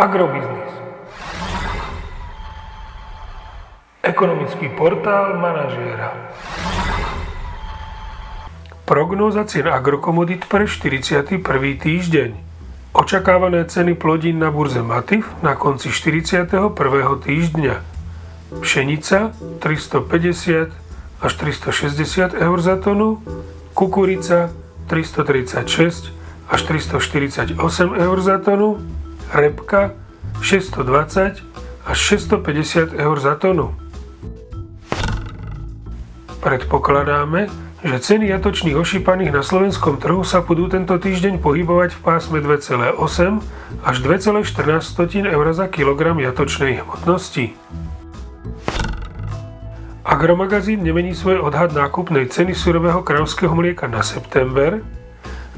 Agrobiznis. Ekonomický portál manažéra. Prognóza cien agrokomodit pre 41. týždeň. Očakávané ceny plodín na burze Matif na konci 41. týždňa. Pšenica 350 až 360 eur za tonu, kukurica 336 až 348 eur za tonu, repka 620 až 650 eur za tonu. Predpokladáme, že ceny jatočných ošípaných na slovenskom trhu sa budú tento týždeň pohybovať v pásme 2,8 až 2,14 eur za kilogram jatočnej hmotnosti. Agromagazín nemení svoj odhad nákupnej ceny surového kravského mlieka na september,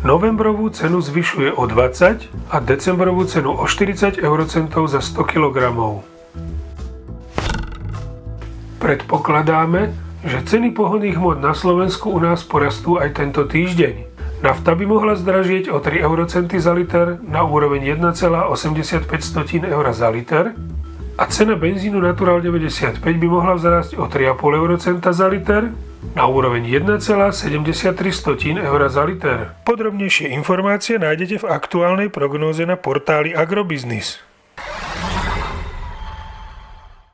novembrovú cenu zvyšuje o 20 a decembrovú cenu o 40 eurocentov za 100 kg. Predpokladáme, že ceny pohodných hmot na Slovensku u nás porastú aj tento týždeň. Nafta by mohla zdražieť o 3 eurocenty za liter na úroveň 1,85 eur za liter a cena benzínu Natural 95 by mohla vzrásť o 3,5 eurocenta za liter na úroveň 1,73 eur za liter. Podrobnejšie informácie nájdete v aktuálnej prognóze na portáli Agrobiznis.